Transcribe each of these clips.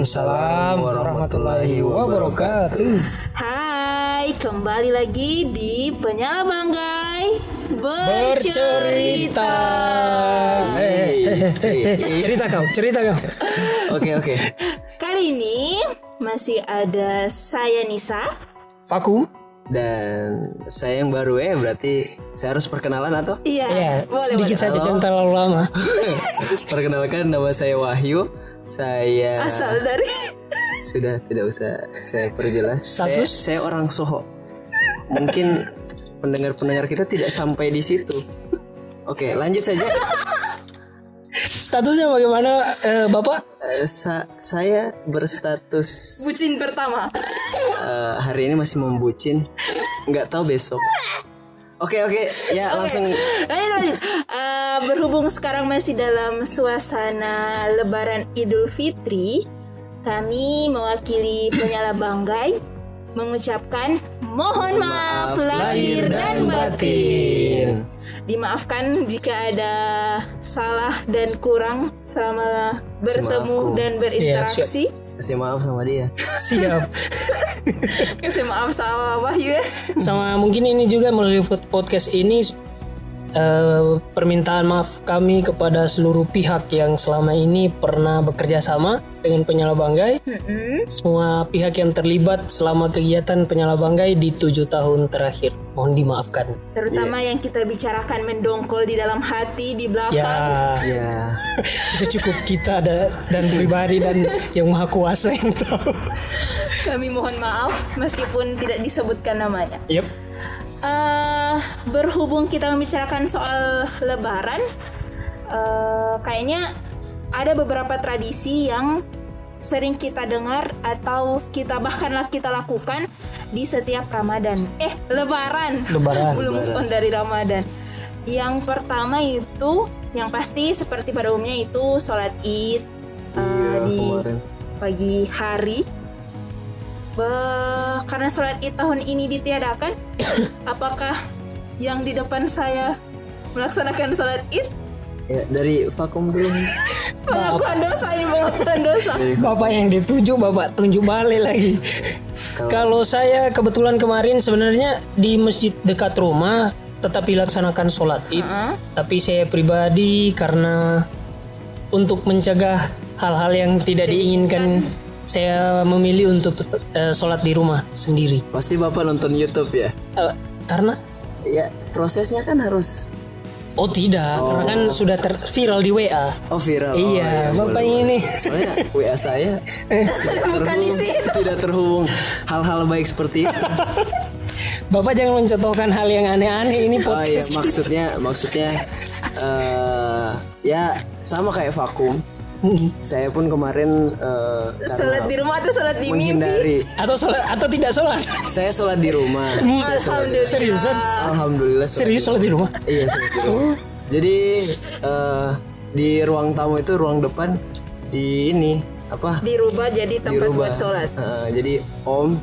Waalaikumsalam warahmatullahi wabarakatuh. Hai, kembali lagi di Penyala Banggai Bercerita. Eh, eh, eh, cerita kau, cerita kau. Oke oke. Kali ini masih ada saya Nisa. Vakum. Dan saya yang baru ya berarti saya harus perkenalan atau? Iya, Ya, boleh, sedikit boleh. saja jangan terlalu lama. Perkenalkan nama saya Wahyu. Saya Asal dari sudah tidak usah saya perjelas. Status? Saya, saya orang Soho. Mungkin pendengar-pendengar kita tidak sampai di situ. Oke, lanjut saja. Statusnya bagaimana, eh, Bapak? Eh, sa- saya berstatus bucin pertama. eh, hari ini masih membucin. Nggak tahu besok. Oke oke, ya langsung Lanjut, lanjut. Berhubung sekarang masih dalam suasana Lebaran Idul Fitri, kami mewakili Penyala Banggai mengucapkan mohon maaf, lahir dan batin. Dimaafkan jika ada salah dan kurang selama bertemu maafku. dan berinteraksi. kasih maaf sama dia. Siap. Kasih maaf sama Wahyu ya. Sama mungkin ini juga melalui pod- podcast ini eh, permintaan maaf kami kepada seluruh pihak yang selama ini pernah bekerja sama dengan Penyala Banggai. Mm-mm. Semua pihak yang terlibat selama kegiatan Penyala Banggai di tujuh tahun terakhir. Mohon dimaafkan. Terutama yang kita bicarakan mendongkol di dalam hati, di belakang. Ya, Ya, itu cukup kita da- dan pribadi dan yang maha kuasa yang tahu. Kami mohon maaf meskipun tidak disebutkan namanya. Yep. Eh berhubung kita membicarakan soal Lebaran, eh kayaknya ada beberapa tradisi yang sering kita dengar atau kita bahkanlah kita lakukan di setiap Ramadan. Eh, Lebaran. Lebaran. Belum move on dari Ramadan. Yang pertama itu, yang pasti seperti pada umumnya itu sholat Id eh, iya di kemarin. pagi hari. Be- karena sholat id tahun ini ditiadakan, apakah yang di depan saya melaksanakan sholat id? Ya, dari vakum dulu. Pengakuan dosa ini pengakuan dosa. Bapak yang dituju, Bapak tunjuk balik lagi. Kalau saya kebetulan kemarin sebenarnya di masjid dekat rumah tetap dilaksanakan sholat id. Heeh. Tapi saya pribadi karena untuk mencegah hal-hal yang tidak diinginkan, saya memilih untuk eh, sholat di rumah sendiri. Pasti bapak nonton YouTube ya? Eh, karena Ya prosesnya kan harus. oh tidak, karena kan sudah ter viral di WA. Oh viral. Oh, iya, Bapak boleh, ini. Soalnya WA saya Bukan terhubung- isi itu. tidak terhubung hal-hal baik seperti itu. Bapak jangan mencontohkan hal yang aneh-aneh ini Oh iya podcast. maksudnya maksudnya eh ya sama kayak vakum. Saya pun kemarin eh, karena Sholat di rumah atau sholat di mimpi? atau sholat atau tidak sholat Saya sholat di rumah. Alhamdulillah. seriusan Alhamdulillah. sholat serius sholat di rumah Iya sholat di rumah. Jadi eh, di ruang tamu itu ruang depan di ini apa? Dirubah jadi tempat dirubah. buat sholat. Heeh, jadi om,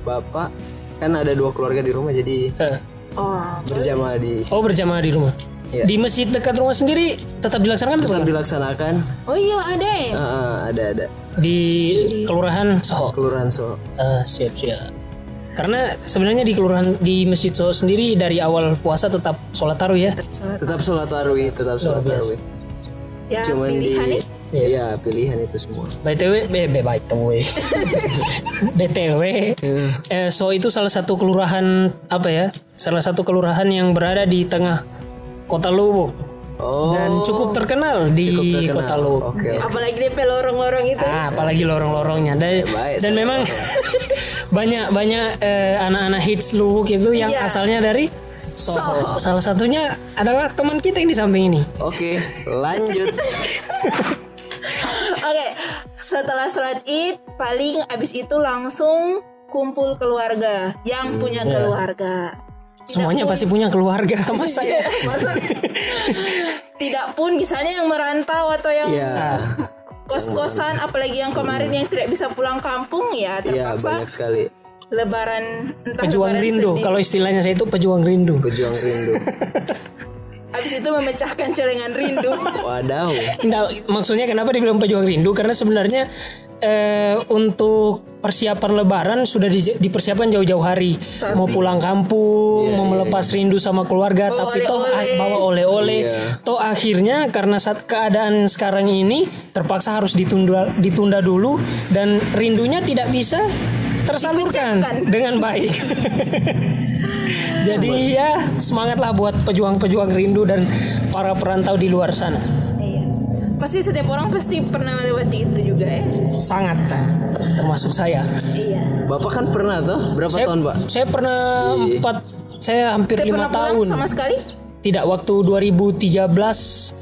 bapak kan ada dua keluarga di rumah jadi Eh, Oh, berjamaah di oh berjamaah di rumah Iya. di masjid dekat rumah sendiri tetap dilaksanakan tetap bukan? dilaksanakan. oh iya ada ya? Heeh, ada ada di kelurahan Soho kelurahan so. Eh, siap siap karena sebenarnya di kelurahan di masjid Soho sendiri dari awal puasa tetap sholat taruh ya. Tetap sholat tarawih, tetap sholat tarawih. Ya, Cuman di ya. ya pilihan itu semua. btw be, be btw btw eh, so itu salah satu kelurahan apa ya salah satu kelurahan yang berada di tengah kota Lubuk Oh. dan cukup terkenal di cukup terkenal. kota Lubuk Oke. oke. Apalagi DP lorong-lorong itu. Ah, apalagi lorong-lorongnya dan, baik, dan memang banyak banyak eh, anak-anak hits Lubuk itu yang Iya. asalnya dari Soho. Salah satunya adalah teman kita yang di samping ini. Oke, lanjut. Oke, setelah sholat id, paling abis itu langsung kumpul keluarga yang punya keluarga. Semuanya pasti punya keluarga masa ya. Tidak pun misalnya yang merantau atau yang Ya, kos-kosan, apalagi yang kemarin yang tidak bisa pulang kampung ya iya terpaksa banyak sekali. lebaran entah Pejuang lebaran rindu. sedih. Kalau istilahnya saya itu pejuang rindu. Pejuang rindu. Habis itu memecahkan celengan rindu. Wadaw. Nggak, maksudnya kenapa dibilang pejuang rindu? Karena sebenarnya eh, untuk persiapan Lebaran sudah di- dipersiapkan jauh-jauh hari. Mau pulang kampung, mau melepas rindu sama keluarga, Bawa tapi toh ah, bawa oleh-oleh. Iya. Toh akhirnya karena saat keadaan sekarang ini terpaksa harus ditunda ditunda dulu dan rindunya tidak bisa tersalurkan Dipecahkan. dengan baik. Jadi ya semangatlah buat pejuang-pejuang rindu dan para perantau di luar sana. Pasti setiap orang pasti pernah melewati itu juga ya. Sangat, sangat. termasuk saya. Iya. Bapak kan pernah tuh berapa Saya, tahun, Pak? saya pernah Iya. empat, saya hampir Tidak lima tahun. sama sekali? Tidak waktu 2013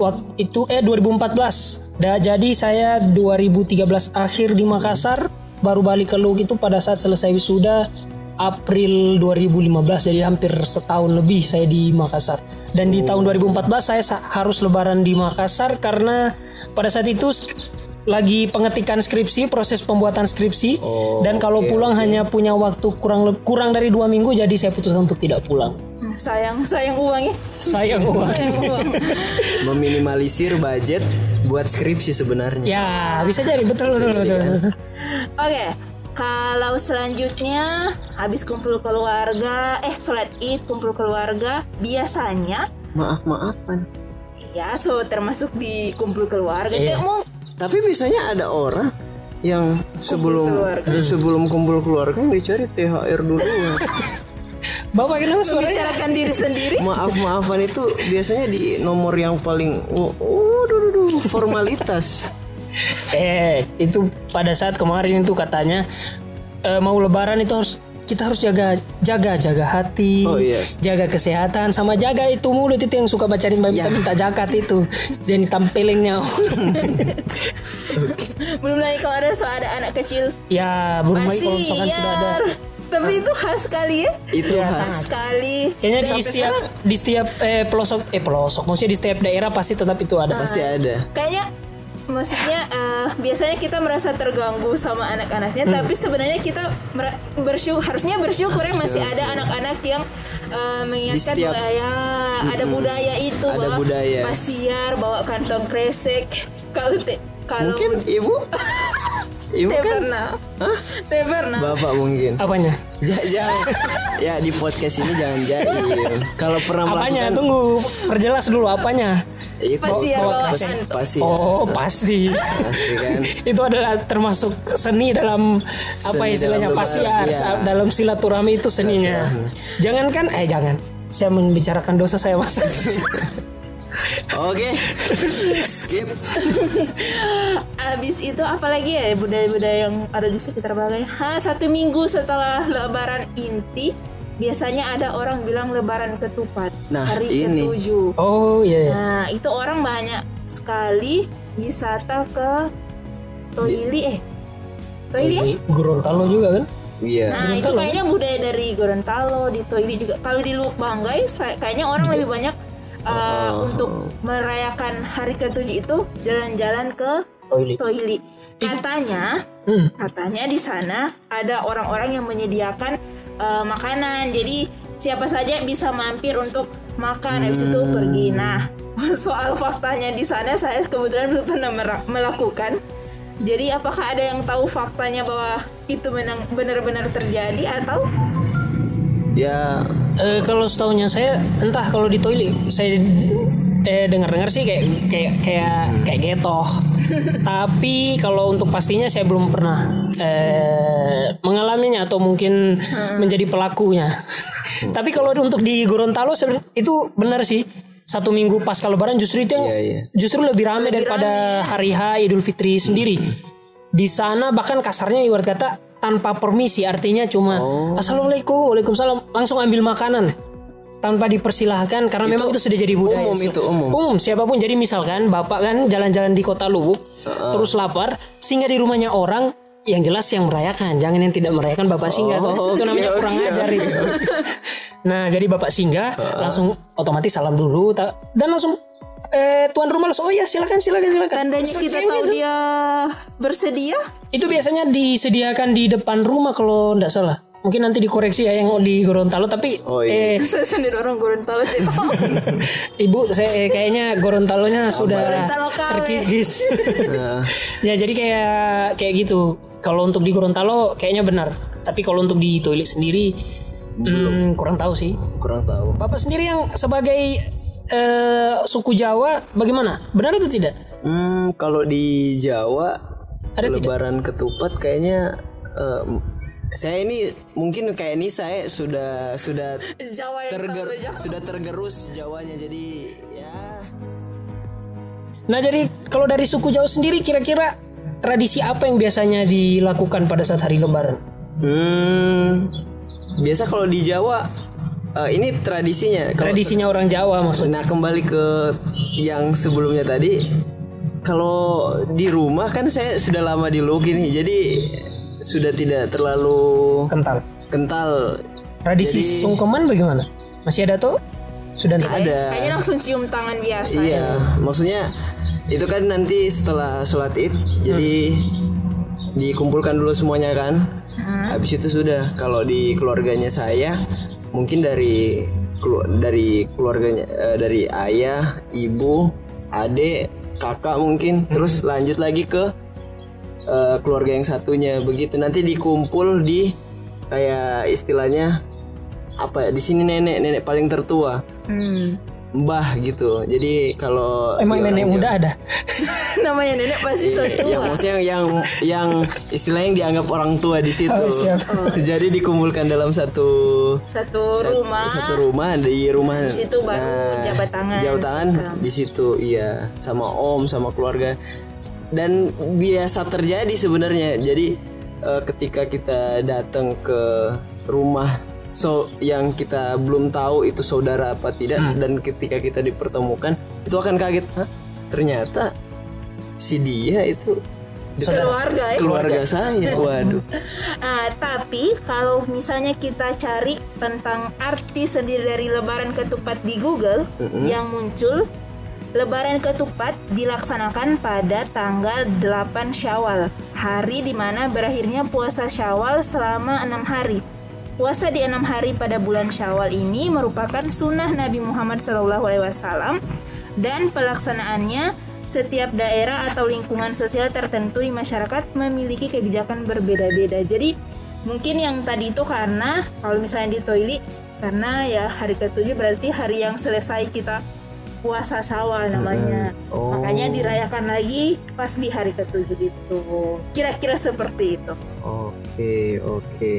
waktu itu eh 2014. Da, jadi saya 2013 akhir di Makassar baru balik ke Lugu itu pada saat selesai wisuda April 2015 jadi hampir setahun lebih saya di Makassar dan di tahun 2014 saya sa- harus lebaran di Makassar karena pada saat itu lagi pengetikan skripsi proses pembuatan skripsi Oh, dan kalau oke, pulang hanya punya waktu kurang kurang dari dua minggu jadi saya putuskan untuk tidak pulang Hmm, Sayang, sayang uangnya. sayang uang Sayang uang. Meminimalisir budget buat skripsi sebenarnya. Ya, bisa jadi betul betul betul. kan? Oke, kalau selanjutnya habis kumpul keluarga, eh sholat id kumpul keluarga, biasanya Maaf maafan. ya so termasuk di kumpul keluarga. Iya. Kayak mau Tapi biasanya ada orang yang sebelum keluarga. sebelum kumpul keluarga dicari THR dulu. Bapak kenapa suaranya? membicarakan diri sendiri. Maaf maafan itu biasanya di nomor yang paling oh, oh duh, duh, duh, formalitas. Eh, itu pada saat kemarin itu katanya eh, mau lebaran itu harus kita harus jaga jaga jaga hati, Oh, yes. jaga kesehatan sama jaga itu mulut itu yang suka bacain minta Ya. minta zakat itu dan ditampilin Belum lagi kalau ada so ada anak kecil. ya belum lagi kalau misalkan sudah ada. Tapi itu khas sekali ya. Itu Ya, khas. Sekali. kayaknya di setiap di setiap eh, pelosok eh pelosok maksudnya di setiap daerah pasti tetap itu ada Pasti ada. Kayaknya maksudnya eh, biasanya kita merasa terganggu sama anak-anaknya Hmm. tapi sebenarnya kita mer- bersyukur harusnya bersyukur ya masih ada anak-anak yang eh, mengingatkan setiap- bahwa ya ada budaya itu Ada bahwa budaya. pasiar bawa kantong kresek. Kalau te- kalau Mungkin ibu? Ibu Teh kan? pernah. Hah? Pernah. Bapak mungkin. Apanya? Ja- jangan ya di podcast ini jangan jaim kalau pernah apanya? Melakukan tunggu. Perjelas dulu apanya itu Pasiar bawa pas- kantong. pasti. Oh pasti. Pasti kan. Itu adalah termasuk seni dalam apa Seni istilahnya dalam pasiar iya. dalam silaturahmi itu seninya. Jangankan eh jangan. Saya membicarakan dosa saya mas. Oke. Skip. Abis itu apalagi ya budaya-budaya yang ada di sekitar Balai? Ha, satu minggu setelah Lebaran inti, biasanya ada orang bilang Lebaran ketupat, Nah, hari ini. ketujuh. oh iya iya. Nah, itu orang banyak sekali wisata ke Toili eh. Toili eh? Gorontalo juga kan iya Nah, itu kayaknya budaya dari Gorontalo, di Toili juga. Kalau di Lubuk Banggai, saya- kayaknya orang lebih banyak uh, untuk merayakan hari ketujuh itu jalan-jalan ke toilet Toili. Katanya, hmm. katanya di sana ada orang-orang yang menyediakan uh, makanan. Jadi siapa saja bisa mampir untuk makan habis itu pergi. Nah, soal faktanya di sana saya kebetulan belum pernah melakukan. Jadi apakah ada yang tahu faktanya bahwa itu benar-benar terjadi atau ya Eh, kalau setahunya saya entah kalau di toilet saya eh dengar-dengar sih kayak kayak kayak kayak getoh. Tapi kalau untuk pastinya saya belum pernah eh mengalaminya atau mungkin menjadi pelakunya. Tapi kalau untuk di Gorontalo itu benar sih. Satu minggu pasca lebaran justru itu yang Iya, iya. justru lebih ramai daripada hari H Idul Fitri sendiri. Di sana bahkan kasarnya ibarat kata tanpa permisi artinya cuma assalamualaikum waalaikumsalam langsung ambil makanan tanpa dipersilahkan karena memang itu sudah jadi budaya umum itu, umum. umum siapa pun. Jadi misalkan bapak kan jalan-jalan di kota Lubuk terus lapar singgah di rumahnya orang yang jelas yang merayakan jangan yang tidak merayakan bapak singgah. Oh, itu namanya kurang oke, ajar itu. Nah jadi bapak singgah langsung otomatis salam dulu dan langsung eh tuan rumah langsung oh ya silakan silakan silakan. Tandanya kita tahu gitu. dia bersedia? itu biasanya disediakan di depan rumah kalau nggak salah mungkin nanti dikoreksi ya yang di Gorontalo tapi Oh, iya. eh Saya sendiri orang Gorontalo sih. ibu saya eh, kayaknya Gorontalonya sudah Gorontalo KW. terkikis ya jadi kayak kayak gitu kalau untuk di Gorontalo kayaknya benar tapi kalau untuk di toilet sendiri hmm, kurang tahu sih kurang tahu. bapak sendiri yang sebagai eh, suku Jawa bagaimana benar itu tidak Hmm, kalau di Jawa Ada tidak? lebaran ketupat kayaknya eh, saya ini mungkin kayak ini saya sudah sudah Jawa yang terger jauh. sudah tergerus Jawanya jadi ya. Nah jadi kalau dari suku Jawa sendiri kira-kira tradisi apa yang biasanya dilakukan pada saat hari Lebaran? Hmm biasa kalau di Jawa eh, ini tradisinya. Kalau tradisinya orang Jawa maksudnya? Nah kembali ke yang sebelumnya tadi, kalau di rumah kan saya sudah lama di Luck ini, jadi sudah tidak terlalu kental kental. tradisi sungkeman bagaimana masih ada tuh sudah nggak Ada, Kayaknya langsung cium tangan biasa. iya. Maksudnya itu kan nanti setelah sholat id, jadi dikumpulkan dulu semuanya kan. Habis itu sudah. Kalau di keluarganya saya, mungkin dari kelu- dari keluarganya eh, dari ayah, ibu, adik, kakak mungkin, terus lanjut lagi ke eh, keluarga yang satunya. Begitu. Nanti dikumpul di kayak istilahnya apa ya di sini nenek nenek paling tertua. Hmm. mbah gitu. Jadi kalau emang nenek Jawa- muda ada? Namanya nenek pasti so yang tua. maksudnya yang yang istilahnya yang dianggap orang tua di situ. Oh, jadi dikumpulkan dalam satu Satu rumah. satu rumah di rumah. Di situ baru jabat tangan, jabat tangan salam. di situ iya. Sama om sama keluarga dan biasa terjadi sebenarnya. Jadi eh, ketika kita datang ke rumah so yang kita belum tahu itu saudara apa tidak Hmm. dan ketika kita dipertemukan itu akan kaget. Hah? ternyata si dia itu Keluarga ya. keluarga saya. Waduh. Nah, tapi kalau misalnya kita cari tentang arti sendiri dari Lebaran Ketupat di Google yang muncul Lebaran Ketupat dilaksanakan pada tanggal 8 Syawal, hari di mana berakhirnya puasa Syawal selama enam hari. Puasa di enam hari pada bulan Syawal ini merupakan sunnah Nabi Muhammad SAW dan pelaksanaannya setiap daerah atau lingkungan sosial tertentu di masyarakat memiliki kebijakan berbeda-beda. Jadi mungkin yang tadi itu karena kalau misalnya di toilet karena ya hari ketujuh berarti hari yang selesai kita puasa Syawal namanya. Oh. Makanya dirayakan lagi pas di hari ketujuh itu. Kira-kira seperti itu. oke oke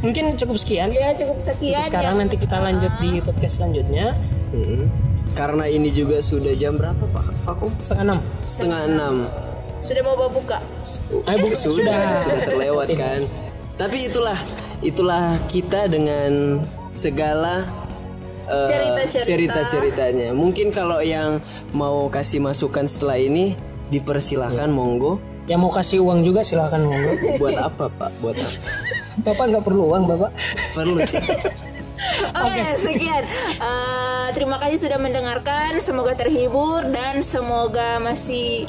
mungkin cukup sekian Ya cukup sekian sekarang ya. nanti kita lanjut di podcast selanjutnya Mm-mm. karena ini juga sudah jam berapa pak Fakum setengah enam setengah enam Sudah mau buka. Ayo, Bu, sudah sudah sudah terlewat kan tapi itulah itulah kita dengan segala eh, Cerita-cerita. cerita-ceritanya. Mungkin kalau yang mau kasih masukan setelah ini dipersilahkan monggo. Yang mau kasih uang juga silahkan monggo. Buat apa pak? Buat apa? Bapak nggak perlu uang bapak? Perlu sih. Oke, sekian. Eh, terima kasih sudah mendengarkan. Semoga terhibur dan semoga masih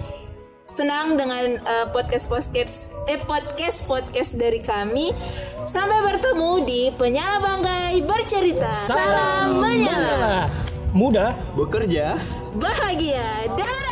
senang dengan eh, podcast podcast eh podcast podcast dari kami. Sampai bertemu di Penyala Banggai bercerita. Salam menyala. mudah bekerja Bahagia. Dadah.